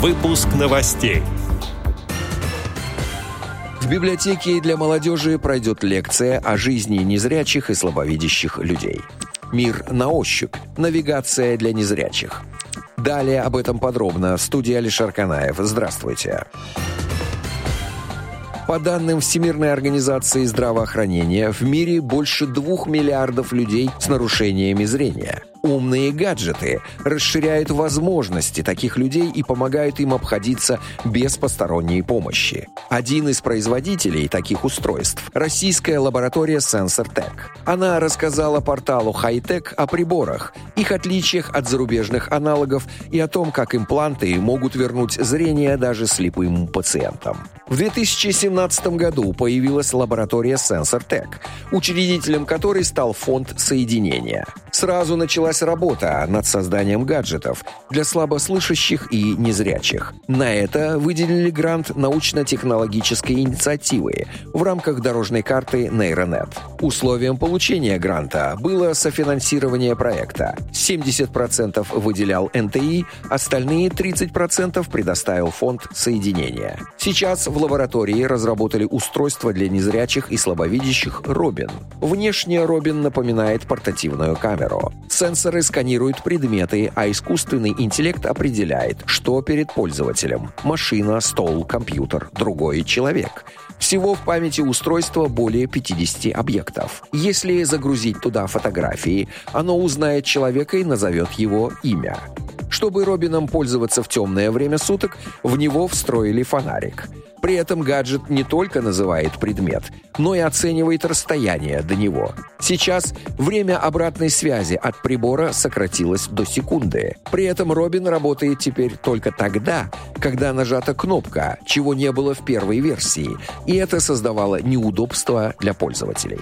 Выпуск новостей. В библиотеке для молодежи пройдет лекция о жизни незрячих и слабовидящих людей. Мир на ощупь. Навигация для незрячих. Далее об этом подробно. Студия Алишер Канаев. Здравствуйте. По данным Всемирной организации здравоохранения, в мире больше двух миллиардов людей с нарушениями зрения. Умные гаджеты расширяют возможности таких людей и помогают им обходиться без посторонней помощи. Один из производителей таких устройств – российская лаборатория SensorTech. Она рассказала порталу Hightech о приборах, их отличиях от зарубежных аналогов и о том, как импланты могут вернуть зрение даже слепым пациентам. В 2017 году появилась лаборатория SensorTech, учредителем которой стал фонд соединения. Сразу началась работа над созданием гаджетов для слабослышащих и незрячих. На это выделили грант научно-технологической инициативы в рамках дорожной карты Нейронет. Условием получения гранта было софинансирование проекта. 70% выделял НТИ, остальные 30% предоставил фонд соединения. Сейчас в лаборатории разработали устройство для незрячих и слабовидящих «Робин». Внешне «Робин» напоминает портативную камеру. Сенсоры сканируют предметы, а искусственный интеллект определяет, что перед пользователем – машина, стол, компьютер, другой человек – всего в памяти устройства более 50 объектов. Если загрузить туда фотографии, оно узнает человека и назовет его имя. Чтобы Робином пользоваться в темное время суток, в него встроили фонарик. При этом гаджет не только называет предмет, но и оценивает расстояние до него. Сейчас время обратной связи от прибора сократилось до секунды. При этом Робин работает теперь только тогда, когда нажата кнопка, чего не было в первой версии, и это создавало неудобства для пользователей.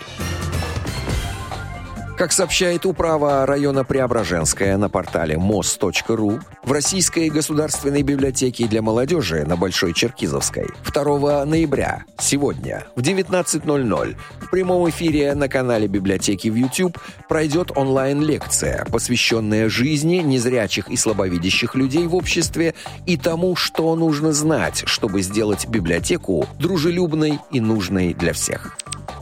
Как сообщает управа района Преображенская на портале mos.ru, в Российской государственной библиотеке для молодежи на Большой Черкизовской 2 ноября, сегодня, в 19.00, в прямом эфире на канале библиотеки в YouTube пройдет онлайн-лекция, посвященная жизни незрячих и слабовидящих людей в обществе и тому, что нужно знать, чтобы сделать библиотеку дружелюбной и нужной для всех.